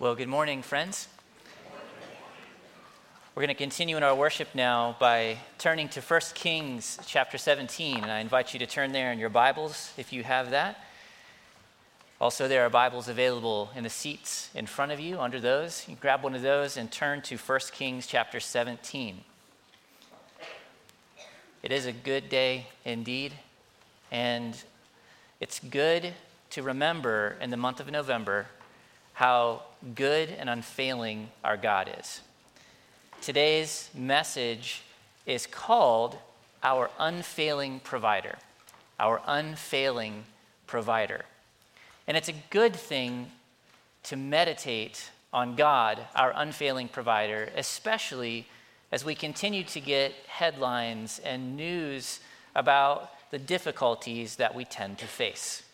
Well, good morning, friends. We're going to continue in our worship now by turning to 1 Kings chapter 17, and I invite you to turn there in your Bibles if you have that. Also, there are Bibles available in the seats in front of you under those. You grab one of those and turn to 1 Kings chapter 17. It is a good day indeed, and it's good to remember in the month of November how good and unfailing our God is. Today's message is called Our Unfailing Provider. Our Unfailing Provider. And it's a good thing to meditate on God, our unfailing provider, especially as we continue to get headlines and news about the difficulties that we tend to face.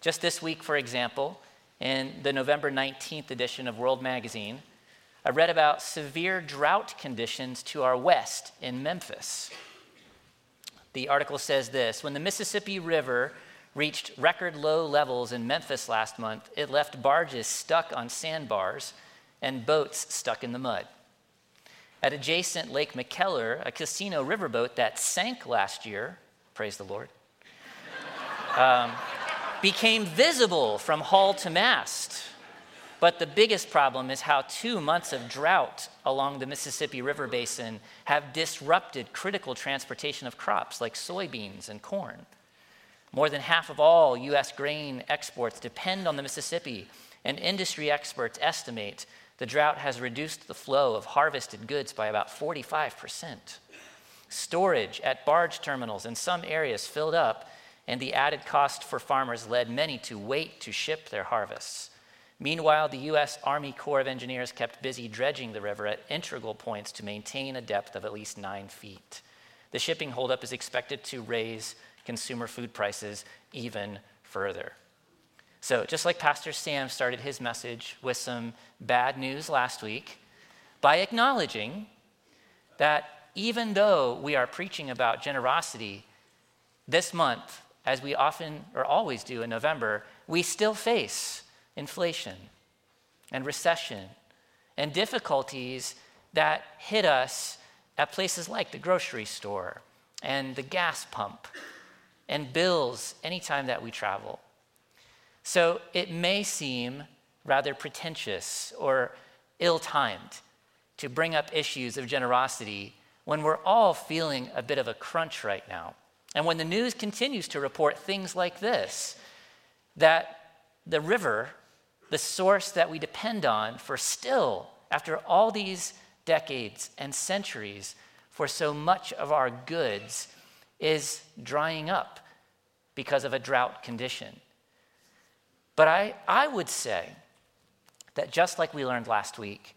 Just this week, for example, in the November 19th edition of World Magazine, I read about severe drought conditions to our west in Memphis. The article says this When the Mississippi River reached record low levels in Memphis last month, it left barges stuck on sandbars and boats stuck in the mud. At adjacent Lake McKellar, a casino riverboat that sank last year, praise the Lord, um, became visible from hull to mast. But the biggest problem is how two months of drought along the Mississippi River Basin have disrupted critical transportation of crops like soybeans and corn. More than half of all U.S. grain exports depend on the Mississippi, and industry experts estimate the drought has reduced the flow of harvested goods by about 45%. Storage at barge terminals in some areas filled up, and the added cost for farmers led many to wait to ship their harvests. Meanwhile, the U.S. Army Corps of Engineers kept busy dredging the river at integral points to maintain a depth of at least nine feet. The shipping holdup is expected to raise consumer food prices even further. So, just like Pastor Sam started his message with some bad news last week, by acknowledging that even though we are preaching about generosity this month, as we often or always do in November, we still face inflation and recession and difficulties that hit us at places like the grocery store and the gas pump and bills anytime that we travel. So it may seem rather pretentious or ill timed to bring up issues of generosity when we're all feeling a bit of a crunch right now. And when the news continues to report things like this that the river, the source that we depend on for still, after all these decades and centuries, for so much of our goods, is drying up because of a drought condition. But I, I would say that just like we learned last week,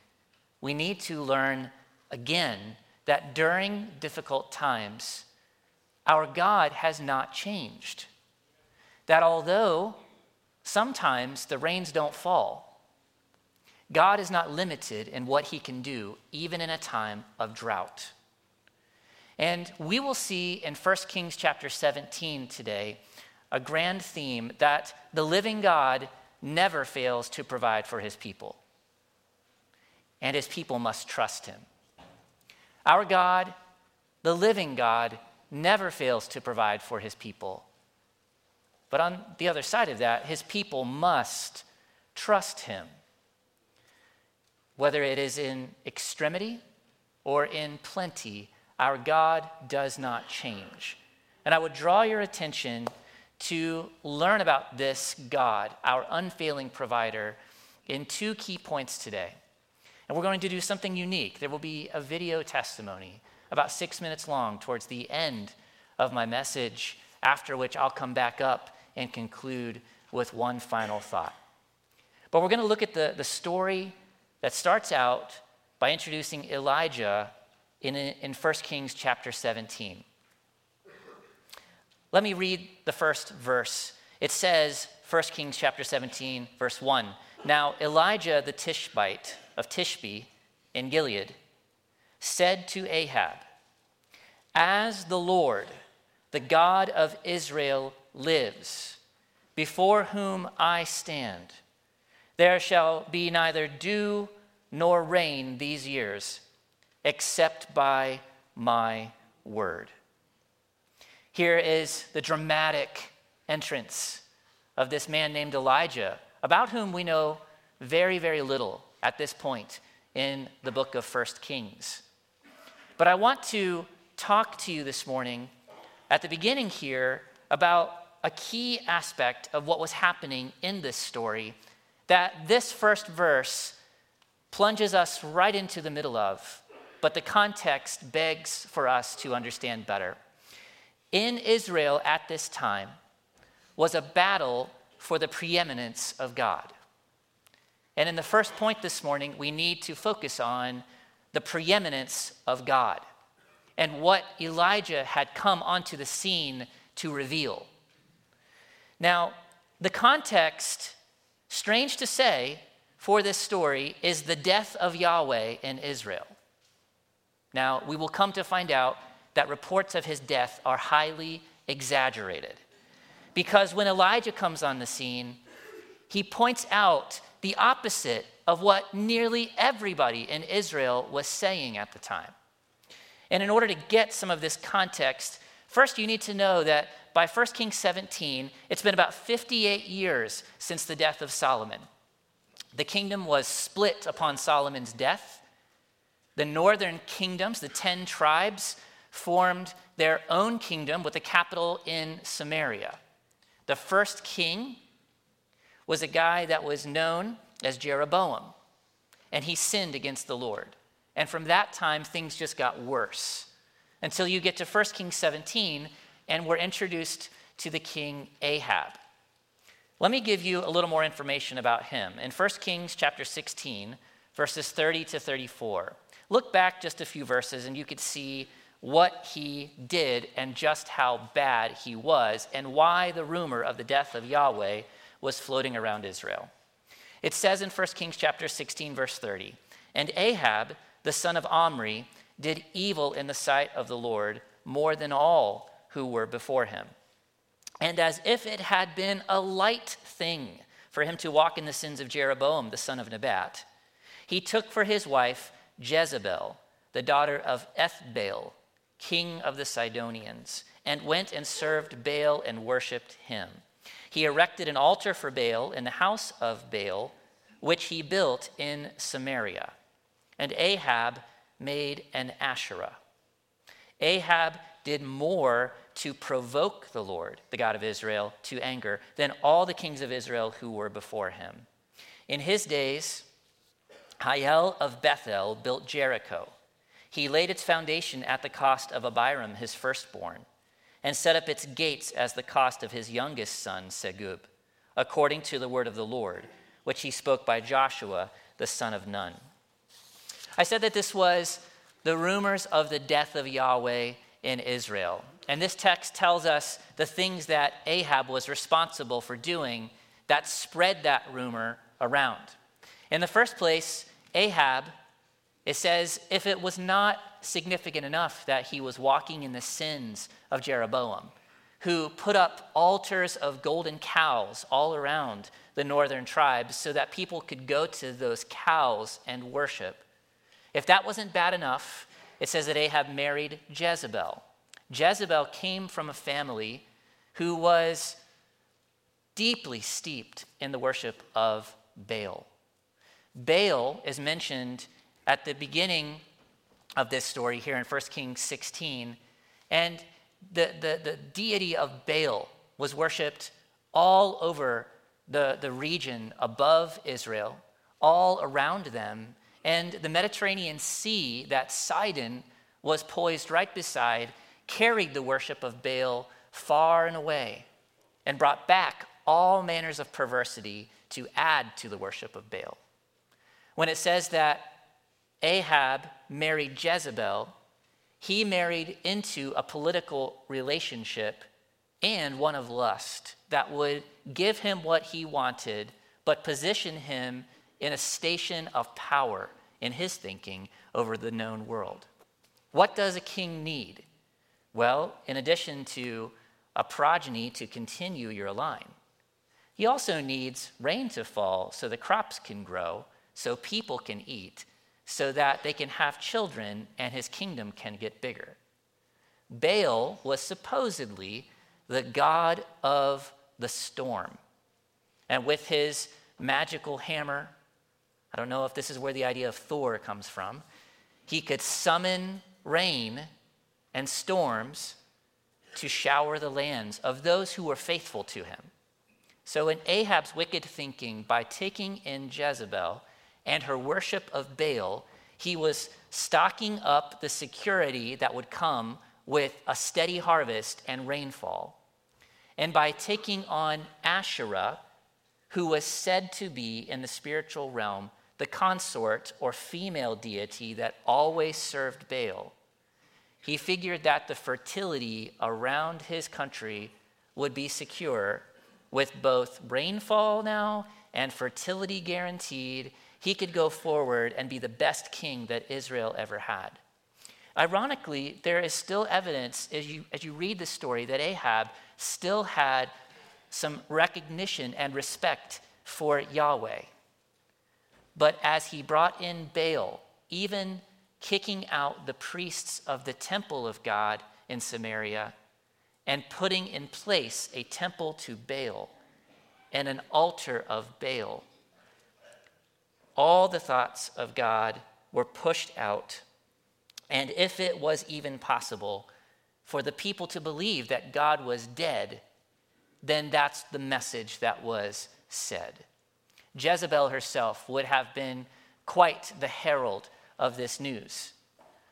we need to learn again that during difficult times, our God has not changed. That although sometimes the rains don't fall, God is not limited in what he can do, even in a time of drought. And we will see in 1 Kings chapter 17 today a grand theme that the living God never fails to provide for his people. And his people must trust him. Our God, the living God, never fails to provide for his people. But on the other side of that, his people must trust him. Whether it is in extremity or in plenty, our God does not change. And I would draw your attention to learn about this God, our unfailing provider, in two key points today. And we're going to do something unique. There will be a video testimony about six minutes long towards the end of my message, after which I'll come back up and conclude with one final thought. But we're going to look at the, the story that starts out by introducing Elijah in, in 1 Kings chapter 17. Let me read the first verse. It says, 1 Kings chapter 17, verse 1. Now Elijah the Tishbite of Tishbe in Gilead said to Ahab, As the Lord, the God of Israel, lives, before whom I stand, There shall be neither dew nor rain these years, except by my word. Here is the dramatic entrance of this man named Elijah, about whom we know very, very little at this point in the book of First Kings. But I want to talk to you this morning at the beginning here about a key aspect of what was happening in this story that this first verse plunges us right into the middle of, but the context begs for us to understand better. In Israel at this time was a battle for the preeminence of God. And in the first point this morning, we need to focus on the preeminence of God and what Elijah had come onto the scene to reveal. Now, the context, strange to say, for this story is the death of Yahweh in Israel. Now, we will come to find out that reports of his death are highly exaggerated. Because when Elijah comes on the scene, he points out the opposite of what nearly everybody in Israel was saying at the time. And in order to get some of this context, first you need to know that by 1 Kings 17, it's been about 58 years since the death of Solomon. The kingdom was split upon Solomon's death. The northern kingdoms, the 10 tribes, formed their own kingdom with a capital in Samaria. The first king was a guy that was known as Jeroboam, and he sinned against the Lord. And from that time, things just got worse until you get to 1 Kings 17, and we're introduced to the king Ahab. Let me give you a little more information about him. In 1 Kings chapter 16, verses 30 to 34, look back just a few verses and you could see what he did and just how bad he was and why the rumor of the death of Yahweh was floating around Israel. It says in 1 Kings chapter 16 verse 30, and Ahab the son of Omri, did evil in the sight of the Lord more than all who were before him. And as if it had been a light thing for him to walk in the sins of Jeroboam, the son of Nebat, he took for his wife Jezebel, the daughter of Ethbaal, king of the Sidonians, and went and served Baal and worshiped him. He erected an altar for Baal in the house of Baal, which he built in Samaria. And Ahab made an Asherah. Ahab did more to provoke the Lord, the God of Israel, to anger than all the kings of Israel who were before him. In his days, Hiel of Bethel built Jericho. He laid its foundation at the cost of Abiram, his firstborn, and set up its gates as the cost of his youngest son, Segub, according to the word of the Lord, which he spoke by Joshua, the son of Nun. I said that this was the rumors of the death of Yahweh in Israel. And this text tells us the things that Ahab was responsible for doing that spread that rumor around. In the first place, Ahab, it says, if it was not significant enough that he was walking in the sins of Jeroboam, who put up altars of golden cows all around the northern tribes so that people could go to those cows and worship. If that wasn't bad enough, it says that Ahab married Jezebel. Jezebel came from a family who was deeply steeped in the worship of Baal. Baal is mentioned at the beginning of this story here in 1 Kings 16, and the, the, the deity of Baal was worshiped all over the, the region above Israel, all around them, and the Mediterranean Sea that Sidon was poised right beside carried the worship of Baal far and away and brought back all manners of perversity to add to the worship of Baal. When it says that Ahab married Jezebel, he married into a political relationship and one of lust that would give him what he wanted, but position him in a station of power in his thinking over the known world. What does a king need? Well, in addition to a progeny to continue your line, he also needs rain to fall so the crops can grow, so people can eat, so that they can have children and his kingdom can get bigger. Baal was supposedly the god of the storm. And with his magical hammer, I don't know if this is where the idea of Thor comes from, he could summon rain and storms to shower the lands of those who were faithful to him. So, in Ahab's wicked thinking, by taking in Jezebel and her worship of Baal, he was stocking up the security that would come with a steady harvest and rainfall. And by taking on Asherah, who was said to be in the spiritual realm the consort or female deity that always served Baal, he figured that the fertility around his country would be secure with both rainfall now and fertility guaranteed. He could go forward and be the best king that Israel ever had. Ironically, there is still evidence as you, as you read the story that Ahab still had some recognition and respect for Yahweh. But as he brought in Baal, even kicking out the priests of the temple of God in Samaria and putting in place a temple to Baal and an altar of Baal, all the thoughts of God were pushed out and if it was even possible for the people to believe that God was dead, then that's the message that was said. Jezebel herself would have been quite the herald of this news.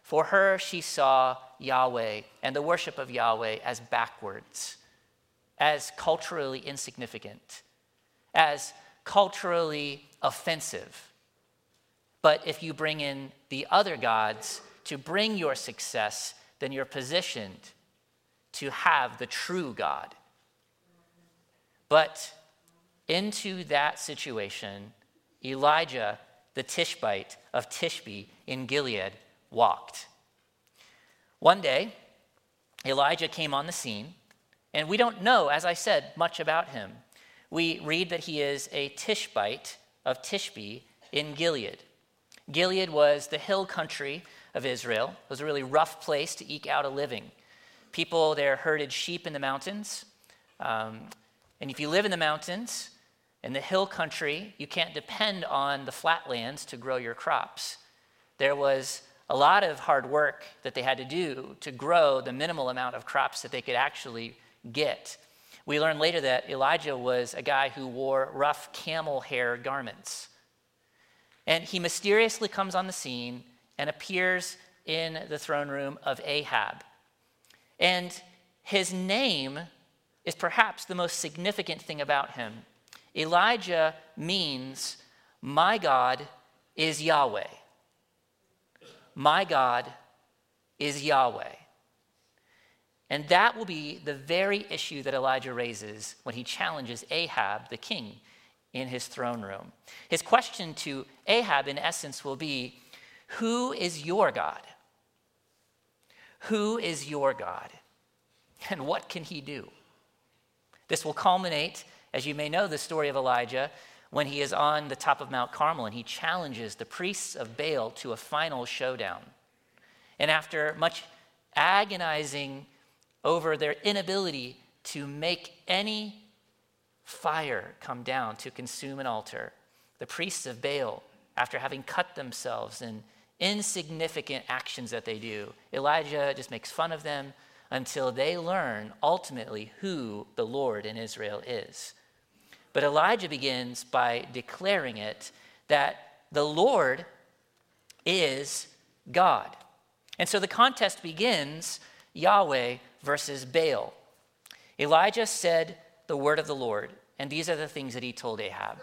For her, she saw Yahweh and the worship of Yahweh as backwards, as culturally insignificant, as culturally offensive. But if you bring in the other gods, to bring your success, then you're positioned to have the true God. But into that situation, Elijah, the Tishbite of Tishbe in Gilead, walked. One day, Elijah came on the scene, and we don't know, as I said, much about him. We read that he is a Tishbite of Tishbe in Gilead. Gilead was the hill country of Israel. It was a really rough place to eke out a living. People there herded sheep in the mountains. Um, and if you live in the mountains, in the hill country, you can't depend on the flatlands to grow your crops. There was a lot of hard work that they had to do to grow the minimal amount of crops that they could actually get. We learn later that Elijah was a guy who wore rough camel hair garments. And he mysteriously comes on the scene and appears in the throne room of Ahab. And his name is perhaps the most significant thing about him. Elijah means, My God is Yahweh. My God is Yahweh. And that will be the very issue that Elijah raises when he challenges Ahab, the king, in his throne room. His question to Ahab, in essence, will be who is your God? Who is your God? And what can he do? This will culminate, as you may know, the story of Elijah when he is on the top of Mount Carmel and he challenges the priests of Baal to a final showdown. And after much agonizing over their inability to make any fire come down to consume an altar, the priests of Baal, after having cut themselves in insignificant actions that they do. Elijah just makes fun of them until they learn ultimately who the Lord in Israel is. But Elijah begins by declaring it that the Lord is God. And so the contest begins Yahweh versus Baal. Elijah said the word of the Lord, and these are the things that he told Ahab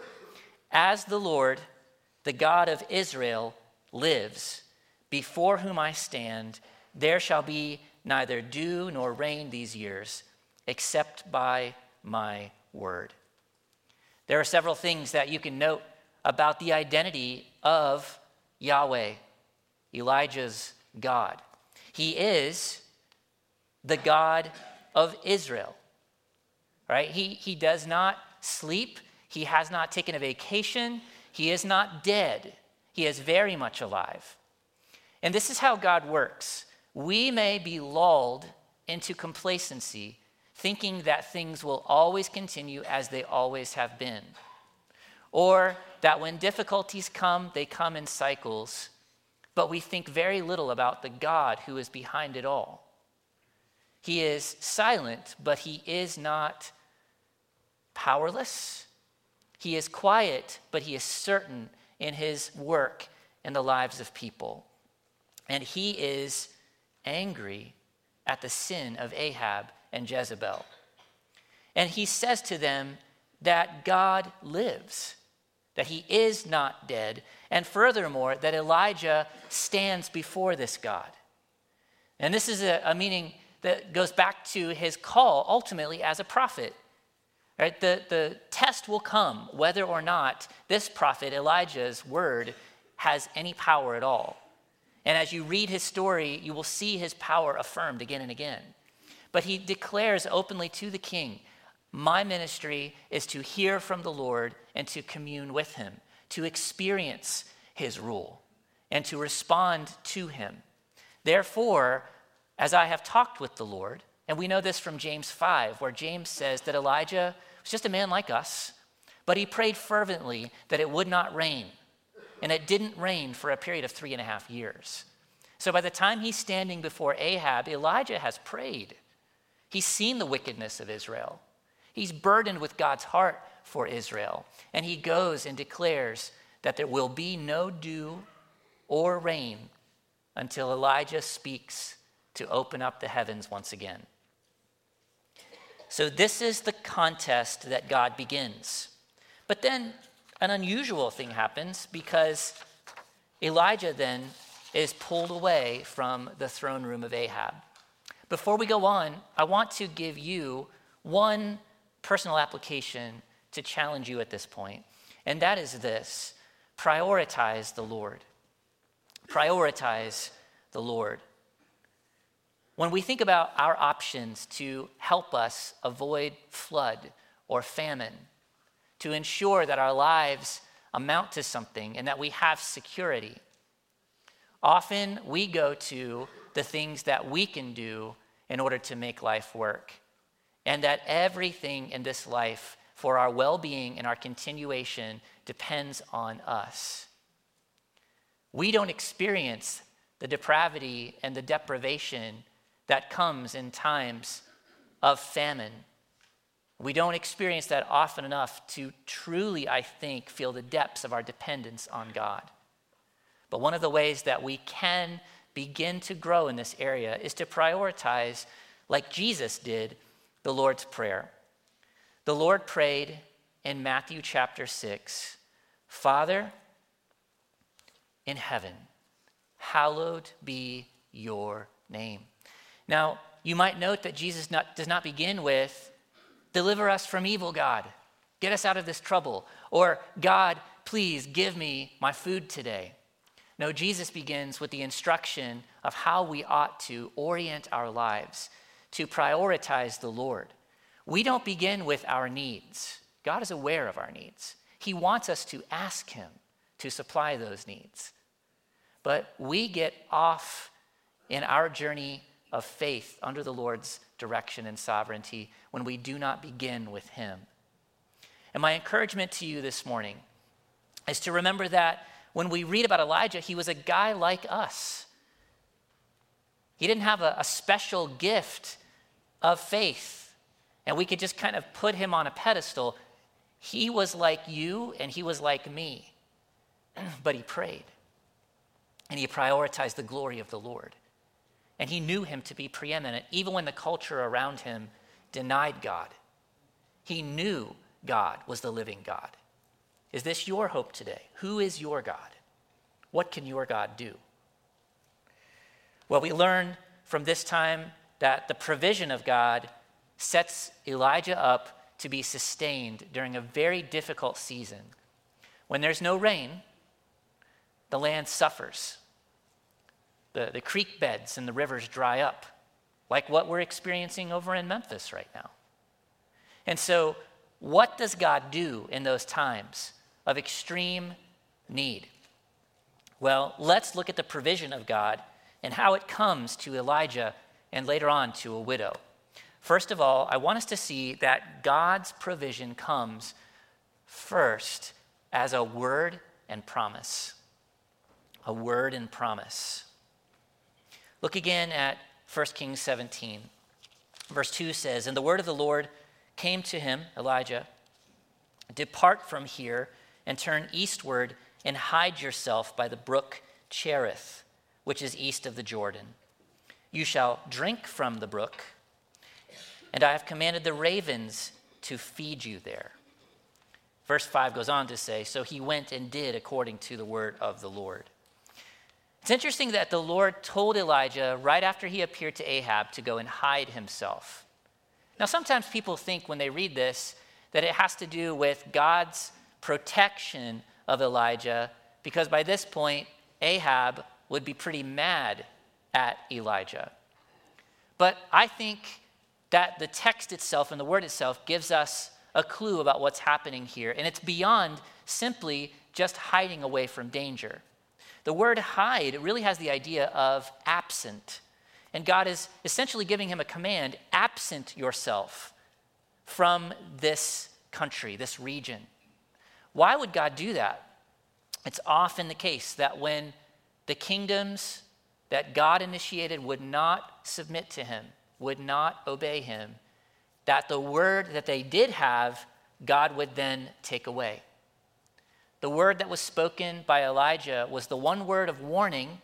As the Lord, the God of Israel, lives, before whom I stand, there shall be neither dew nor rain these years, except by my word. There are several things that you can note about the identity of Yahweh, Elijah's God. He is the God of Israel, right? He, he does not sleep, he has not taken a vacation, he is not dead. He is very much alive. And this is how God works. We may be lulled into complacency, thinking that things will always continue as they always have been. Or that when difficulties come, they come in cycles, but we think very little about the God who is behind it all. He is silent, but he is not powerless. He is quiet, but he is certain in his work in the lives of people. And he is angry at the sin of Ahab and Jezebel. And he says to them that God lives, that he is not dead, and furthermore, that Elijah stands before this God. And this is a, a meaning that goes back to his call ultimately as a prophet. Right? The, the test will come whether or not this prophet, Elijah's word, has any power at all. And as you read his story, you will see his power affirmed again and again. But he declares openly to the king My ministry is to hear from the Lord and to commune with him, to experience his rule, and to respond to him. Therefore, as I have talked with the Lord, and we know this from James 5, where James says that Elijah was just a man like us, but he prayed fervently that it would not rain. And it didn't rain for a period of three and a half years. So by the time he's standing before Ahab, Elijah has prayed. He's seen the wickedness of Israel. He's burdened with God's heart for Israel. And he goes and declares that there will be no dew or rain until Elijah speaks to open up the heavens once again. So, this is the contest that God begins. But then an unusual thing happens because Elijah then is pulled away from the throne room of Ahab. Before we go on, I want to give you one personal application to challenge you at this point, and that is this prioritize the Lord. Prioritize the Lord. When we think about our options to help us avoid flood or famine, to ensure that our lives amount to something and that we have security, often we go to the things that we can do in order to make life work. And that everything in this life for our well being and our continuation depends on us. We don't experience the depravity and the deprivation that comes in times of famine. We don't experience that often enough to truly, I think, feel the depths of our dependence on God. But one of the ways that we can begin to grow in this area is to prioritize, like Jesus did, the Lord's Prayer. The Lord prayed in Matthew chapter 6 Father in heaven, hallowed be your name. Now, you might note that Jesus not, does not begin with, Deliver us from evil, God. Get us out of this trouble. Or, God, please give me my food today. No, Jesus begins with the instruction of how we ought to orient our lives to prioritize the Lord. We don't begin with our needs. God is aware of our needs. He wants us to ask Him to supply those needs. But we get off in our journey of faith under the Lord's direction and sovereignty when we do not begin with Him. And my encouragement to you this morning is to remember that when we read about Elijah, he was a guy like us. He didn't have a, a special gift of faith, and we could just kind of put him on a pedestal. He was like you, and he was like me, but he prayed, and he prioritized the glory of the Lord and he knew him to be preeminent, even when the culture around him denied God. He knew God was the living God. Is this your hope today? Who is your God? What can your God do? Well, we learn from this time that the provision of God sets Elijah up to be sustained during a very difficult season. When there's no rain, the land suffers the, the creek beds and the rivers dry up, like what we're experiencing over in Memphis right now. And so what does God do in those times of extreme need? Well, let's look at the provision of God and how it comes to Elijah and later on to a widow. First of all, I want us to see that God's provision comes first as a word and promise. A word and promise. Look again at 1 Kings 17. Verse 2 says, And the word of the Lord came to him, Elijah Depart from here and turn eastward and hide yourself by the brook Cherith, which is east of the Jordan. You shall drink from the brook, and I have commanded the ravens to feed you there. Verse 5 goes on to say, So he went and did according to the word of the Lord. It's interesting that the Lord told Elijah right after he appeared to Ahab to go and hide himself. Now, sometimes people think when they read this that it has to do with God's protection of Elijah, because by this point, Ahab would be pretty mad at Elijah. But I think that the text itself and the word itself gives us a clue about what's happening here, and it's beyond simply just hiding away from danger. The word hide really has the idea of absent. And God is essentially giving him a command absent yourself from this country, this region. Why would God do that? It's often the case that when the kingdoms that God initiated would not submit to him, would not obey him, that the word that they did have, God would then take away. The word that was spoken by Elijah was the one word of warning.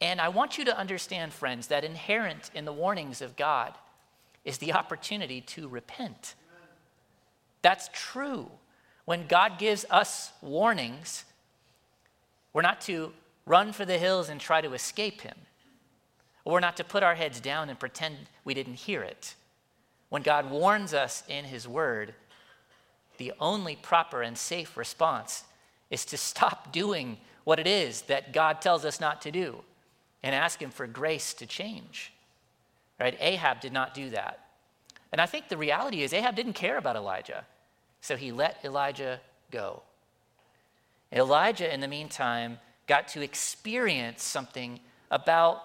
And I want you to understand, friends, that inherent in the warnings of God is the opportunity to repent. That's true. When God gives us warnings, we're not to run for the hills and try to escape Him. Or we're not to put our heads down and pretend we didn't hear it. When God warns us in His Word, the only proper and safe response is to stop doing what it is that God tells us not to do and ask Him for grace to change. Right? Ahab did not do that. And I think the reality is Ahab didn't care about Elijah, so he let Elijah go. Elijah, in the meantime, got to experience something about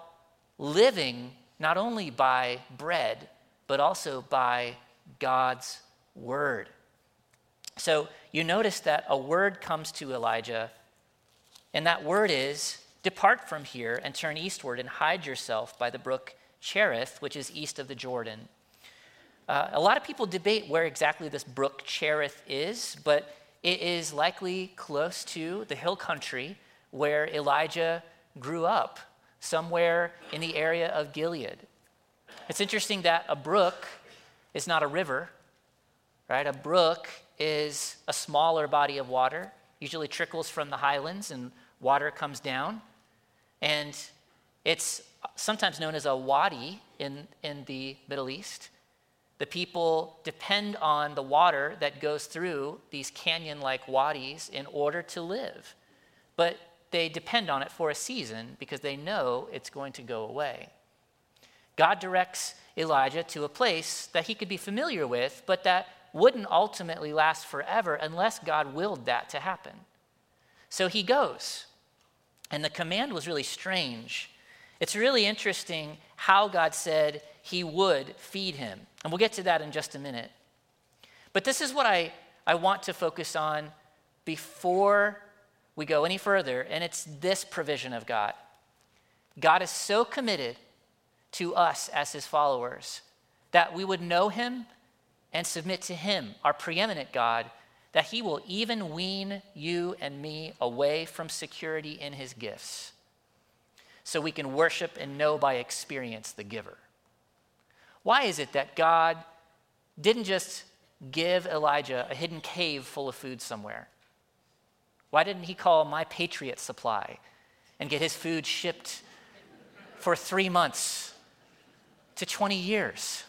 living not only by bread, but also by God's word. So you notice that a word comes to Elijah, and that word is Depart from here and turn eastward and hide yourself by the brook Cherith, which is east of the Jordan. Uh, a lot of people debate where exactly this brook Cherith is, but it is likely close to the hill country where Elijah grew up, somewhere in the area of Gilead. It's interesting that a brook is not a river, right? A brook is a smaller body of water, usually trickles from the highlands and water comes down. And it's sometimes known as a wadi in, in the Middle East. The people depend on the water that goes through these canyon like wadis in order to live. But they depend on it for a season because they know it's going to go away. God directs Elijah to a place that he could be familiar with, but that wouldn't ultimately last forever unless God willed that to happen. So he goes. And the command was really strange. It's really interesting how God said he would feed him. And we'll get to that in just a minute. But this is what I, I want to focus on before we go any further, and it's this provision of God. God is so committed to us as his followers that we would know him and submit to Him, our preeminent God, that He will even wean you and me away from security in His gifts so we can worship and know by experience the giver. Why is it that God didn't just give Elijah a hidden cave full of food somewhere? Why didn't he call my Patriot Supply and get his food shipped for three months to 20 years?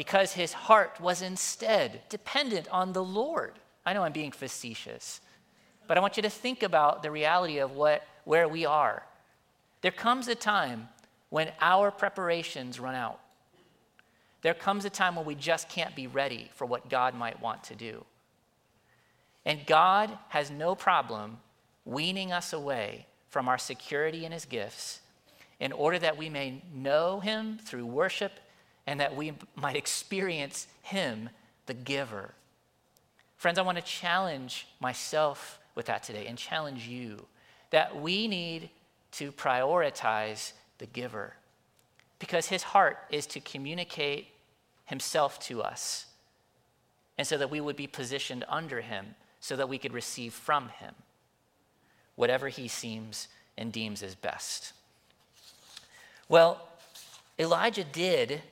Because his heart was instead dependent on the Lord. I know I'm being facetious, but I want you to think about the reality of what, where we are. There comes a time when our preparations run out. there comes a time when we just can't be ready for what God might want to do. And God has no problem weaning us away from our security in His gifts in order that we may know Him through worship and that we might experience Him, the giver. Friends, I want to challenge myself with that today and challenge you that we need to prioritize the giver because his heart is to communicate himself to us and so that we would be positioned under him so that we could receive from him whatever he seems and deems as best. Well, Elijah did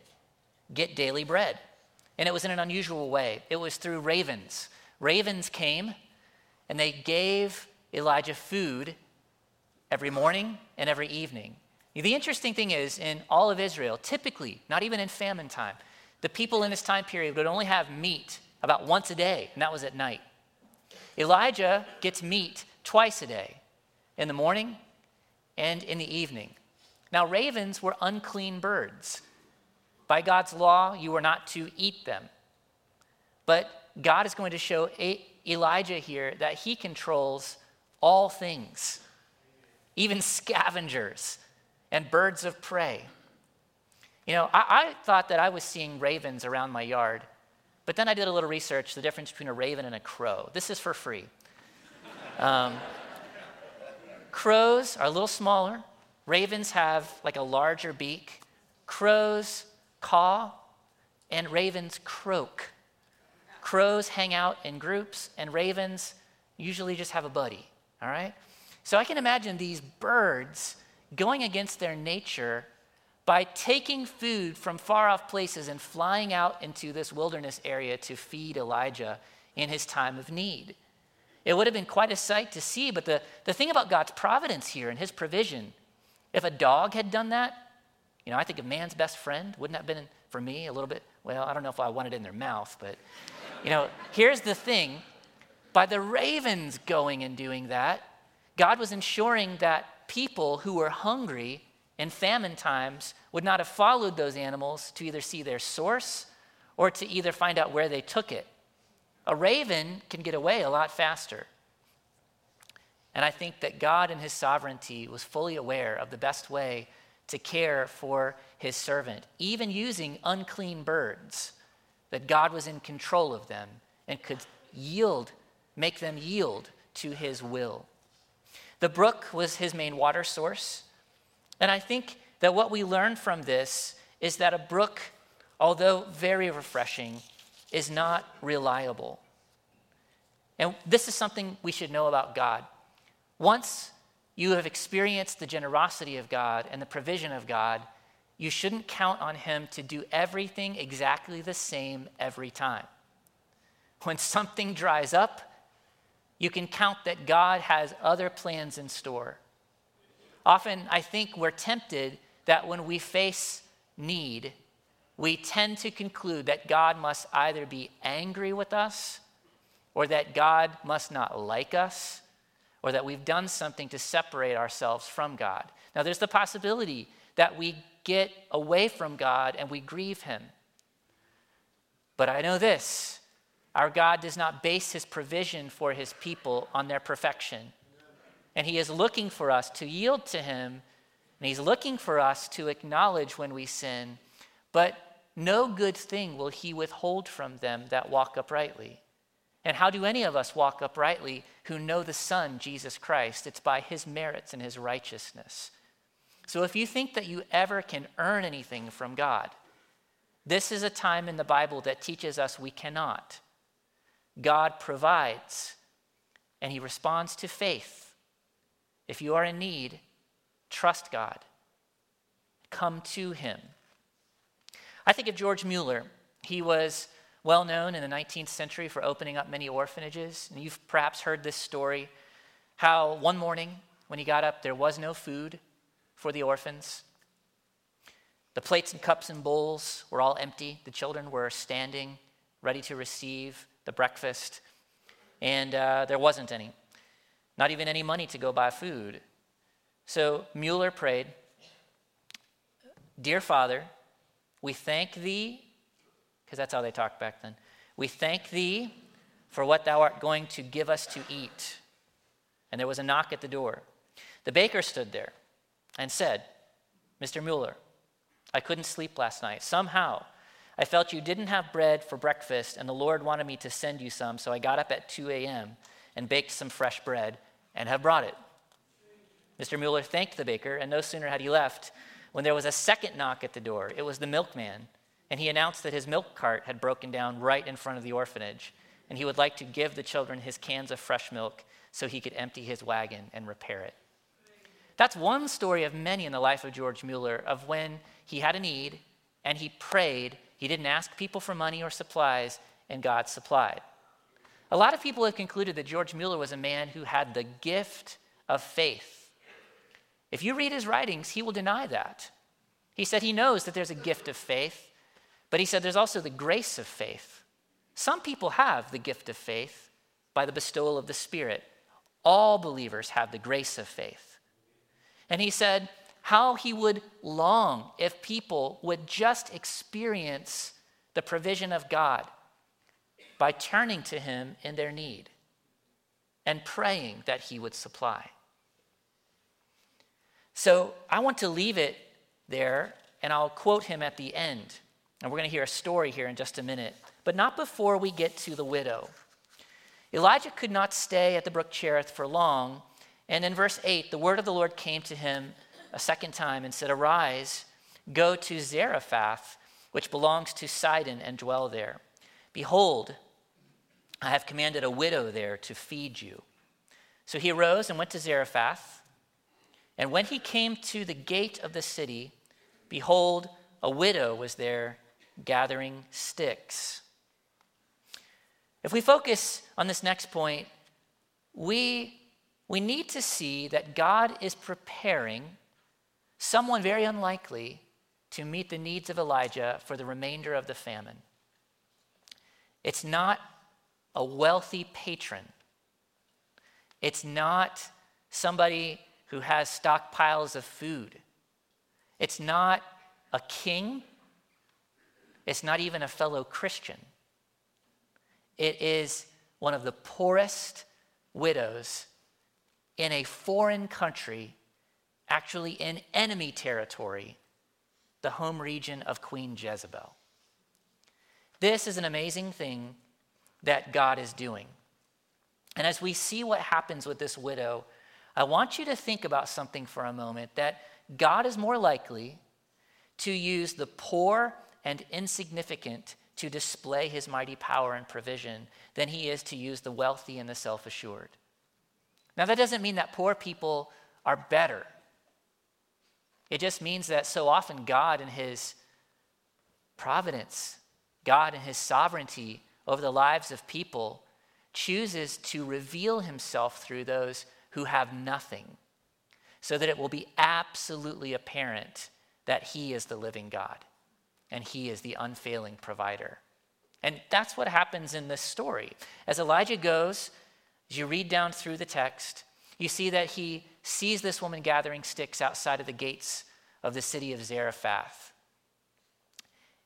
get daily bread, and it was in an unusual way. It was through ravens. Ravens came and they gave Elijah food every morning and every evening. The interesting thing is, in all of Israel, typically, not even in famine time, the people in this time period would only have meat about once a day, and that was at night. Elijah gets meat twice a day, in the morning and in the evening. Now, ravens were unclean birds. By God's law, you were not to eat them. But God is going to show Elijah here that he controls all things, even scavengers and birds of prey. You know, I, I, thought that I was seeing ravens around my yard, but then I did a little research the difference between a raven and a crow. This is for free. Um, crows are a little smaller, ravens have like a larger beak. Crows caw, and ravens croak. Crows hang out in groups, and ravens usually just have a buddy, all right? So I can imagine these birds going against their nature by taking food from far off places and flying out into this wilderness area to feed Elijah in his time of need. It would have been quite a sight to see, but the, the thing about God's providence here and his provision, if a dog had done that, you know, I think of man's best friend, wouldn't that have been for me a little bit? Well, I don't know if I want it in their mouth, but you know, here's the thing by the ravens going and doing that, God was ensuring that people who were hungry in famine times would not have followed those animals to either see their source or to either find out where they took it. A raven can get away a lot faster. And I think that God in his sovereignty was fully aware of the best way to care for his servant, even using unclean birds that God was in control of them and could yield, make them yield to his will. The brook was his main water source. And I think that what we learn from this is that a brook, although very refreshing, is not reliable. And this is something we should know about God. Once you have experienced the generosity of God and the provision of God, you shouldn't count on him to do everything exactly the same every time. When something dries up, you can count that God has other plans in store. Often, I think we're tempted that when we face need, we tend to conclude that God must either be angry with us, or that God must not like us, or that we've done something to separate ourselves from God. Now, there's the possibility that we get away from God and we grieve him. But I know this our God does not base his provision for his people on their perfection. And he is looking for us to yield to him, and he's looking for us to acknowledge when we sin, but no good thing will he withhold from them that walk uprightly. And how do any of us walk uprightly who know the Son, Jesus Christ? It's by his merits and his righteousness. So if you think that you ever can earn anything from God, this is a time in the Bible that teaches us we cannot. God provides, and He responds to faith. If you are in need, trust God, come to Him. I think of George Mueller. He was well known in the 19th century for opening up many orphanages. And you've perhaps heard this story how one morning when he got up, there was no food for the orphans. The plates and cups and bowls were all empty. The children were standing, ready to receive the breakfast, and uh, there wasn't any. Not even any money to go buy food. So Mueller prayed Dear Father, we thank thee because that's how they talked back then. We thank thee for what thou art going to give us to eat. And there was a knock at the door. The baker stood there and said, Mr. Mueller, I couldn't sleep last night. Somehow, I felt you didn't have bread for breakfast, and the Lord wanted me to send you some, so I got up at 2 a.m. and baked some fresh bread and have brought it. Mr. Mueller thanked the baker, and no sooner had he left when there was a second knock at the door. It was the milkman, and he announced that his milk cart had broken down right in front of the orphanage, and he would like to give the children his cans of fresh milk so he could empty his wagon and repair it. That's one story of many in the life of George Mueller of when he had a need and he prayed. He didn't ask people for money or supplies, and God supplied. A lot of people have concluded that George Mueller was a man who had the gift of faith. If you read his writings, he will deny that. He said he knows that there's a gift of faith, but he said there's also the grace of faith. Some people have the gift of faith by the bestowal of the Spirit. All believers have the grace of faith. And he said how he would long if people would just experience the provision of God by turning to him in their need and praying that he would supply. So I want to leave it there, and I'll quote him at the end. And we're going to hear a story here in just a minute, but not before we get to the widow. Elijah could not stay at the brook Cherith for long, and in verse 8, the word of the Lord came to him a second time and said, Arise, go to Zarephath, which belongs to Sidon, and dwell there. Behold, I have commanded a widow there to feed you. So he arose and went to Zarephath. And when he came to the gate of the city, behold, a widow was there gathering sticks. If we focus on this next point, we, we need to see that God is preparing someone very unlikely to meet the needs of Elijah for the remainder of the famine. It's not a wealthy patron, it's not somebody who has stockpiles of food. It's not a king. It's not even a fellow Christian. It is one of the poorest widows in a foreign country, actually in enemy territory, the home region of Queen Jezebel. This is an amazing thing that God is doing. And as we see what happens with this widow, I want you to think about something for a moment that God is more likely to use the poor and insignificant to display his mighty power and provision than he is to use the wealthy and the self assured. Now, that doesn't mean that poor people are better. It just means that so often God, in his providence, God, in his sovereignty over the lives of people, chooses to reveal himself through those who have nothing, so that it will be absolutely apparent that He is the living God and He is the unfailing provider. And that's what happens in this story. As Elijah goes, as you read down through the text, you see that he sees this woman gathering sticks outside of the gates of the city of Zarephath.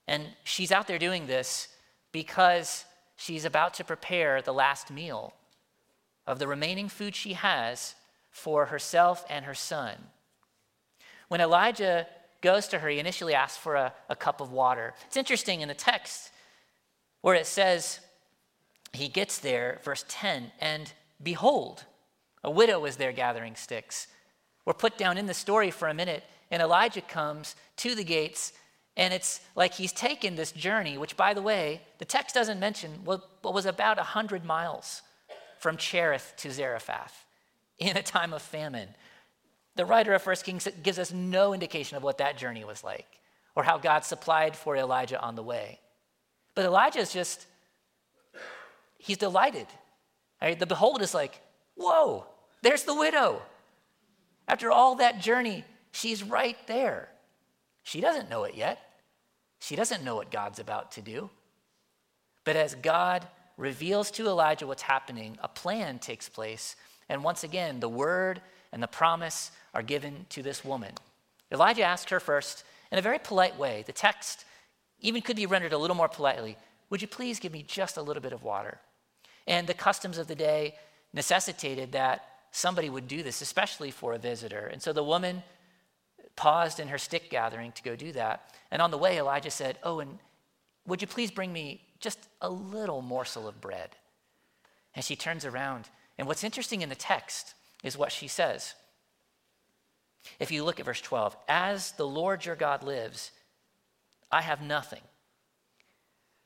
And she's out there doing this because she's about to prepare the last meal of the remaining food she has for herself and her son. When Elijah goes to her, he initially asks for a, a cup of water. It's interesting in the text where it says, he gets there, verse 10, and behold, a widow is there gathering sticks. We're put down in the story for a minute, and Elijah comes to the gates, and it's like he's taken this journey, which, by the way, the text doesn't mention, what was about 100 miles from Cherith to Zarephath in a time of famine. The writer of 1 Kings gives us no indication of what that journey was like or how God supplied for Elijah on the way. But Elijah is just, he's delighted. Right? The behold is like, whoa, there's the widow. After all that journey, she's right there. She doesn't know it yet. She doesn't know what God's about to do. But as God reveals to Elijah what's happening, a plan takes place. And once again, the word and the promise are given to this woman. Elijah asked her first in a very polite way. The text even could be rendered a little more politely Would you please give me just a little bit of water? And the customs of the day necessitated that somebody would do this, especially for a visitor. And so the woman paused in her stick gathering to go do that. And on the way, Elijah said, Oh, and would you please bring me just a little morsel of bread? And she turns around. And what's interesting in the text is what she says. If you look at verse 12, as the Lord your God lives, I have nothing.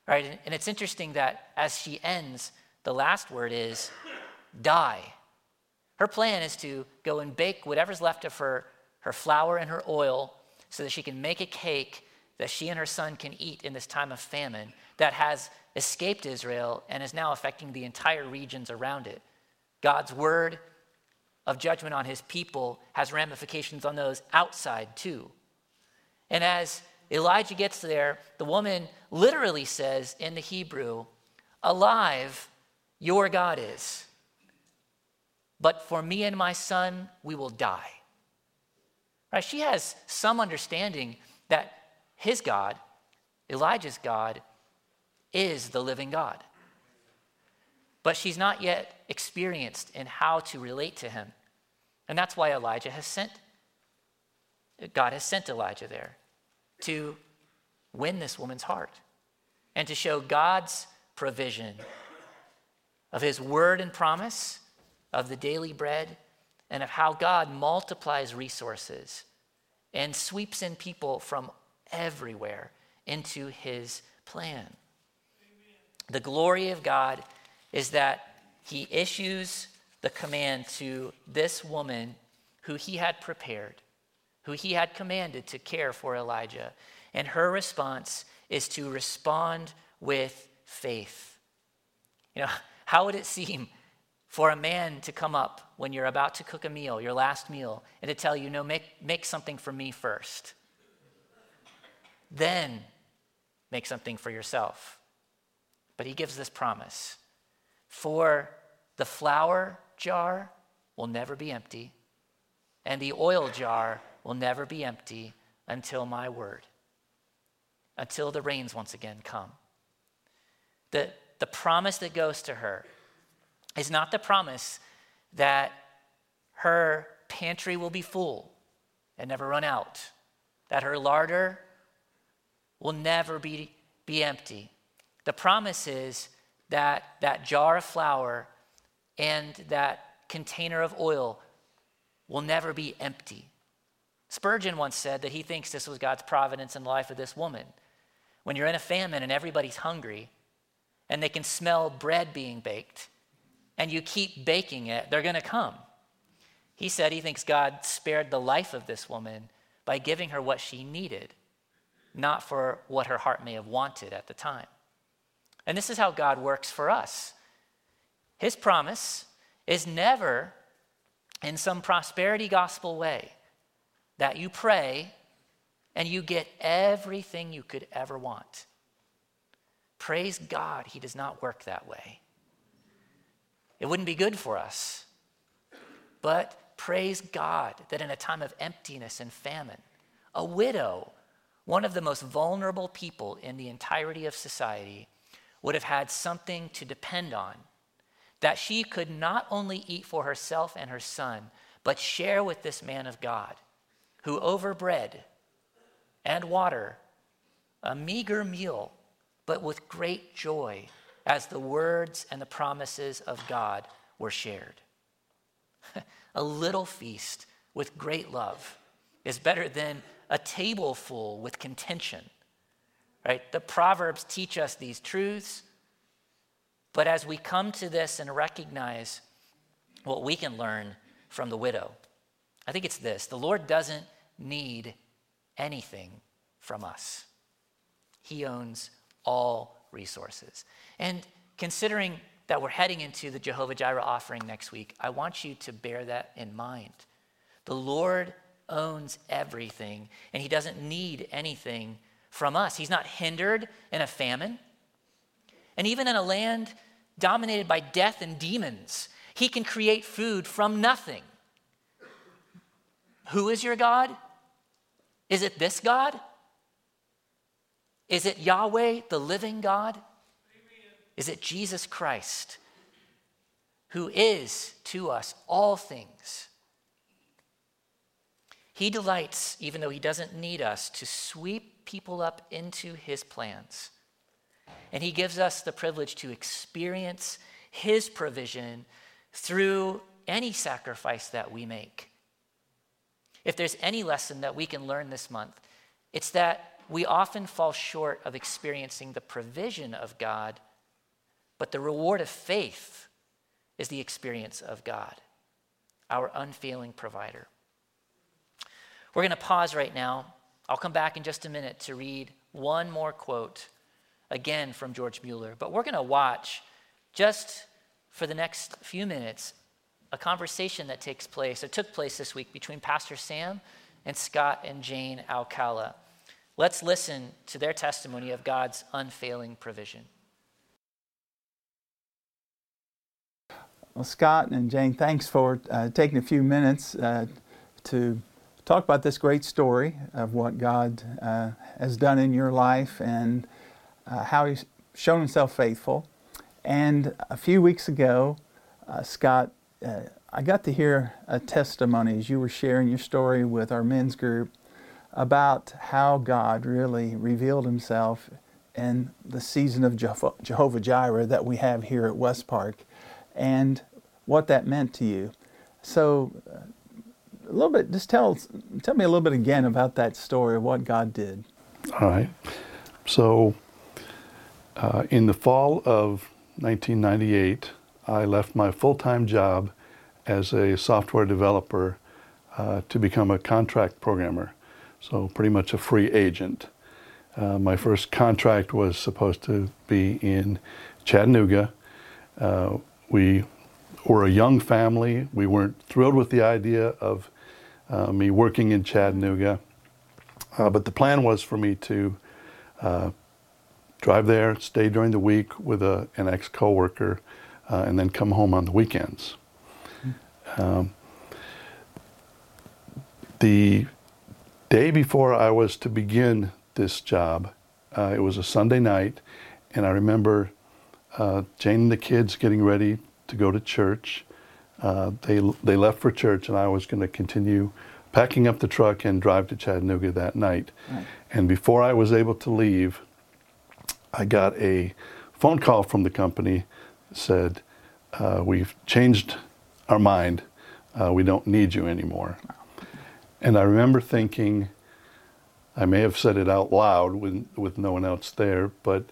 Right? And it's interesting that as she ends, the last word is die. Her plan is to go and bake whatever's left of her, her flour and her oil so that she can make a cake that she and her son can eat in this time of famine that has escaped Israel and is now affecting the entire regions around it. God's word of judgment on his people has ramifications on those outside too. And as Elijah gets there, the woman literally says in the Hebrew, Alive, your God is. But for me and my son, we will die. Right? She has some understanding that his God, Elijah's God, is the living God. But she's not yet experienced in how to relate to him. And that's why Elijah has sent, God has sent Elijah there to win this woman's heart and to show God's provision of his word and promise, of the daily bread, and of how God multiplies resources and sweeps in people from everywhere into his plan. The glory of God is that he issues the command to this woman who he had prepared, who he had commanded to care for Elijah. And her response is to respond with faith. You know, how would it seem for a man to come up when you're about to cook a meal, your last meal, and to tell you, no, make, make something for me first? Then make something for yourself. But he gives this promise For the flour jar will never be empty, and the oil jar will never be empty until my word, until the rains once again come. The, the promise that goes to her is not the promise that her pantry will be full and never run out, that her larder will never be, be empty. The promise is that that jar of flour and that container of oil will never be empty. Spurgeon once said that he thinks this was God's providence in the life of this woman. When you're in a famine and everybody's hungry and they can smell bread being baked and you keep baking it, they're going to come. He said he thinks God spared the life of this woman by giving her what she needed not for what her heart may have wanted at the time. And this is how God works for us. His promise is never in some prosperity gospel way that you pray and you get everything you could ever want. Praise God, He does not work that way. It wouldn't be good for us. But praise God that in a time of emptiness and famine, a widow one of the most vulnerable people in the entirety of society would have had something to depend on that she could not only eat for herself and her son, but share with this man of God who, over bread and water, a meager meal, but with great joy, as the words and the promises of God were shared. a little feast with great love is better than a table full with contention. Right? The Proverbs teach us these truths, but as we come to this and recognize what we can learn from the widow, I think it's this the Lord doesn't need anything from us, He owns all resources. And considering that we're heading into the Jehovah Jireh offering next week, I want you to bear that in mind. The Lord owns everything, and he doesn't need anything from us. He's not hindered in a famine. And even in a land dominated by death and demons, he can create food from nothing. Who is your God? Is it this God? Is it Yahweh, the living God? Is it Jesus Christ, who is to us all things? He delights, even though he doesn't need us, to sweep people up into his plans. And he gives us the privilege to experience his provision through any sacrifice that we make. If there's any lesson that we can learn this month, it's that we often fall short of experiencing the provision of God, but the reward of faith is the experience of God, our unfailing provider. We're going to pause right now. I'll come back in just a minute to read one more quote, again from George Mueller. But we're going to watch just for the next few minutes a conversation that takes place, or took place this week between Pastor Sam and Scott and Jane Alcala. Let's listen to their testimony of God's unfailing provision. Well, Scott and Jane, thanks for uh, taking a few minutes uh, to talk about this great story of what God uh, has done in your life and uh, how He's shown Himself faithful. And a few weeks ago, uh, Scott uh, I got to hear a testimony as you were sharing your story with our men's group about how God really revealed Himself in the season of Jehovah Jireh that we have here at West Park and what that meant to you. So, uh, a little bit, just tell, tell me a little bit again about that story of what God did. All right. So, uh, in the fall of 1998, I left my full time job as a software developer uh, to become a contract programmer, so pretty much a free agent. Uh, my first contract was supposed to be in Chattanooga. Uh, we were a young family. We weren't thrilled with the idea of uh, me working in Chattanooga, uh, but the plan was for me to drive there, stay during the week with a, an ex coworker, and then come home on the weekends. Um, the day before I was to begin this job, uh, it was a Sunday night, and I remember uh, Jane and the kids getting ready to go to church. Uh, they they left for church, and I was going to continue packing up the truck and drive to Chattanooga that night. Right. And before I was able to leave, I got a phone call from the company said, uh, "We've changed our mind. Uh, we don't need you anymore. And I remember thinking, I may have said it out loud with, with no one else there, but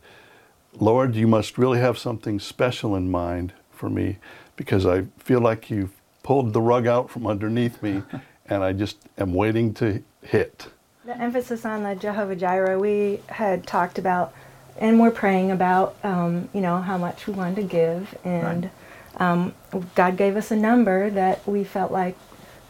Lord, you must really have something special in mind for me because I feel like you've pulled the rug out from underneath me and I just am waiting to hit. The emphasis on the Jehovah Jireh, we had talked about and we're praying about, um, you know, how much we wanted to give. And right um, God gave us a number that we felt like,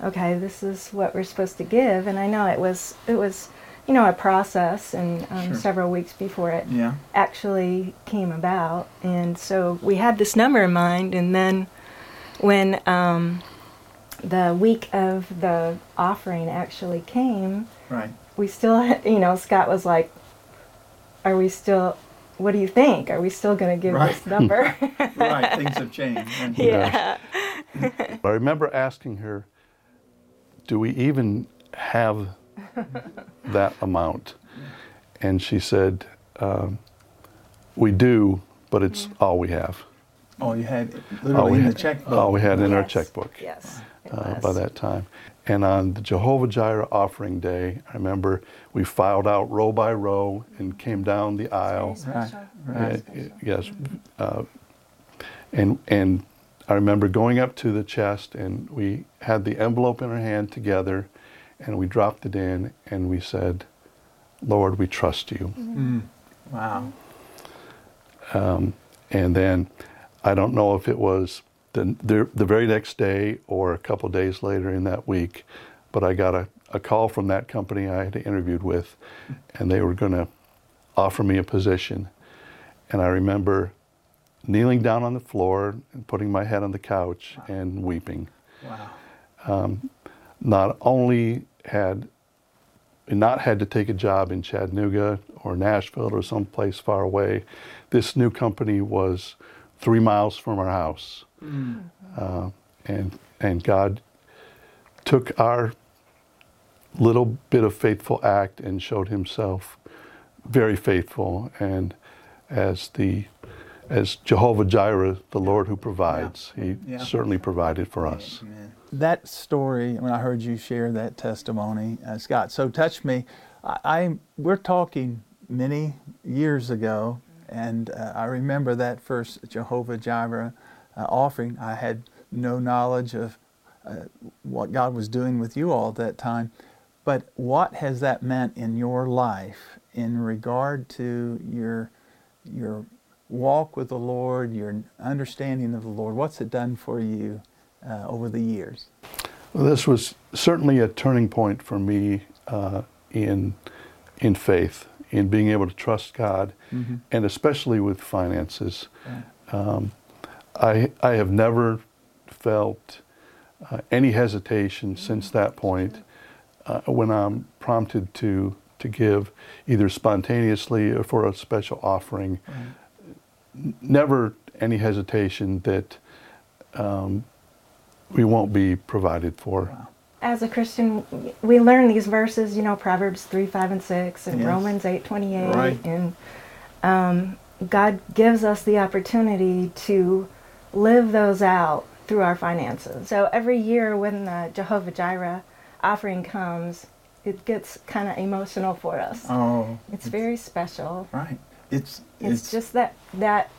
okay, this is what we're supposed to give. And I know it was it was, you know, a process and um, sure. several weeks before it yeah. actually came about. And so we had this number in mind, and then when um, the week of the offering actually came, right. we still, had, you know, Scott was like, "Are we still?" what do you think? Are we still going to give right. this number? right, things have changed. Yeah. I remember asking her, do we even have that amount? And she said, um, we do, but it's all we have. All you had literally in had, the checkbook. All we had in yes. our checkbook. Yes. Uh, by that time. And on the Jehovah Jireh offering day, I remember we filed out row by row and came down the aisle. Right, right. yes. Uh, and, and I remember going up to the chest and we had the envelope in our hand together and we dropped it in and we said, Lord, we trust you. Mm. Wow. Um, and then I don't know if it was the, the, the very next day or a couple days later in that week, but I got a, a call from that company I had interviewed with, and they were going to offer me a position. And I remember kneeling down on the floor and putting my head on the couch wow. and weeping. Wow. Um, not only had not had to take a job in Chattanooga or Nashville or someplace far away. This new company was three miles from our house. Uh, and, and God took our little bit of faithful act and showed himself very faithful and as the as Jehovah Jireh, the Lord who provides. He Yeah. certainly provided for us. That story, when I heard you share that testimony, uh, Scott, so touched me. I, I we're talking many years ago, and uh, I remember that first Jehovah Jireh uh, offering. I had no knowledge of uh, what God was doing with you all at that time, but what has that meant in your life in regard to your your walk with the Lord, your understanding of the Lord? What's it done for you uh, over the years? Well, this was certainly a turning point for me uh, in in faith, in being able to trust God, and especially with finances. Um, I I have never felt uh, any hesitation since that point uh, when I'm prompted to to give, either spontaneously or for a special offering. N- Never any hesitation that um, we won't be provided for. As a Christian, we learn these verses, you know, Proverbs 3, 5, and 6, and Yes. Romans 8, 28. Right. And um, God gives us the opportunity to live those out through our finances. So every year when the Jehovah Jireh offering comes, it gets kind of emotional for us. Oh, It's very special. right. It's It's, just that that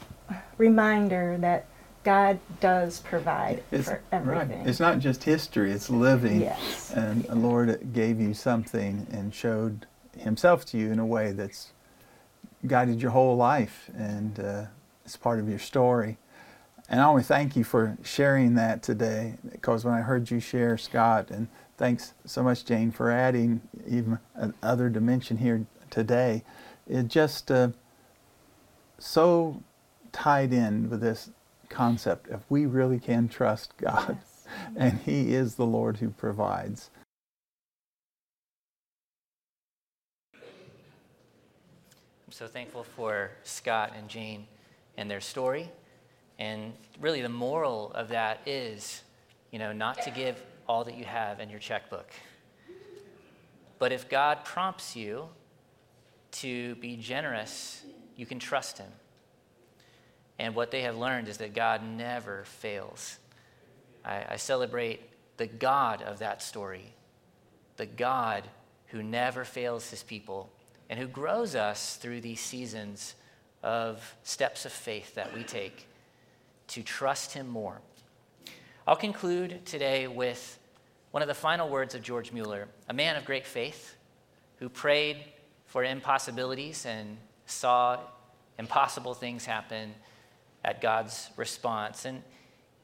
reminder that God does provide it's, for right. everything. It's not just history; it's living. Yes. And the Lord gave you something and showed Himself to you in a way that's guided your whole life, and uh, it's part of your story. And I want to thank you for sharing that today, because when I heard you share, Scott, and thanks so much, Jane, for adding even another dimension here today. It just uh, so tied in with this concept of we really can trust God, Yes. and He is the Lord who provides. I'm so thankful for Scott and Jane and their story. And really, the moral of that is, you know, not to give all that you have in your checkbook. But if God prompts you to be generous, you can trust Him. And what they have learned is that God never fails. I, I celebrate the God of that story, the God who never fails His people and who grows us through these seasons of steps of faith that we take to trust Him more. I'll conclude today with one of the final words of George Mueller, a man of great faith who prayed for impossibilities and saw impossible things happen at God's response. And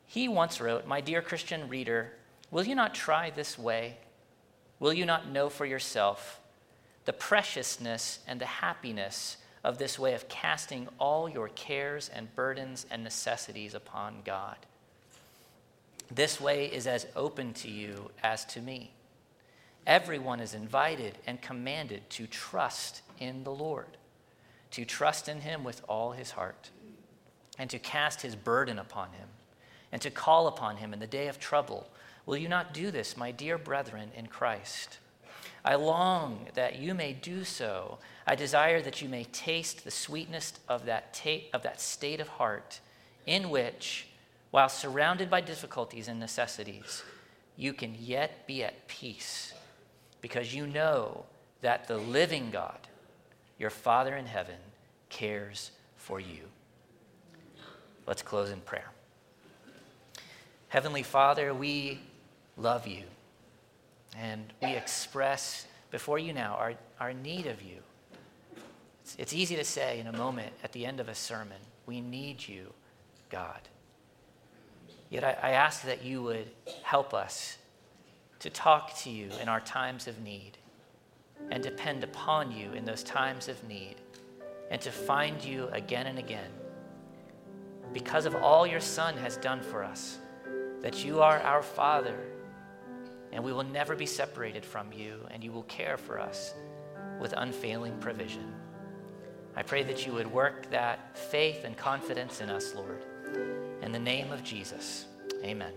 he once wrote, My dear Christian reader, will you not try this way? Will you not know for yourself the preciousness and the happiness of this way of casting all your cares and burdens and necessities upon God? This way is as open to you as to me. Everyone is invited and commanded to trust in the Lord, to trust in Him with all his heart, and to cast his burden upon Him, and to call upon Him in the day of trouble. Will you not do this, my dear brethren in Christ? I long that you may do so. I desire that you may taste the sweetness of that, ta- of that state of heart in which, while surrounded by difficulties and necessities, you can yet be at peace because you know that the living God, your Father in heaven, cares for you. Let's close in prayer. Heavenly Father, we love you. And we express before you now our, our need of you. It's, it's easy to say in a moment at the end of a sermon, we need you, God. Yet I, I ask that you would help us to talk to you in our times of need and depend upon you in those times of need and to find you again and again because of all your Son has done for us, that you are our Father and we will never be separated from you, and you will care for us with unfailing provision. I pray that you would work that faith and confidence in us, Lord. In the name of Jesus, amen.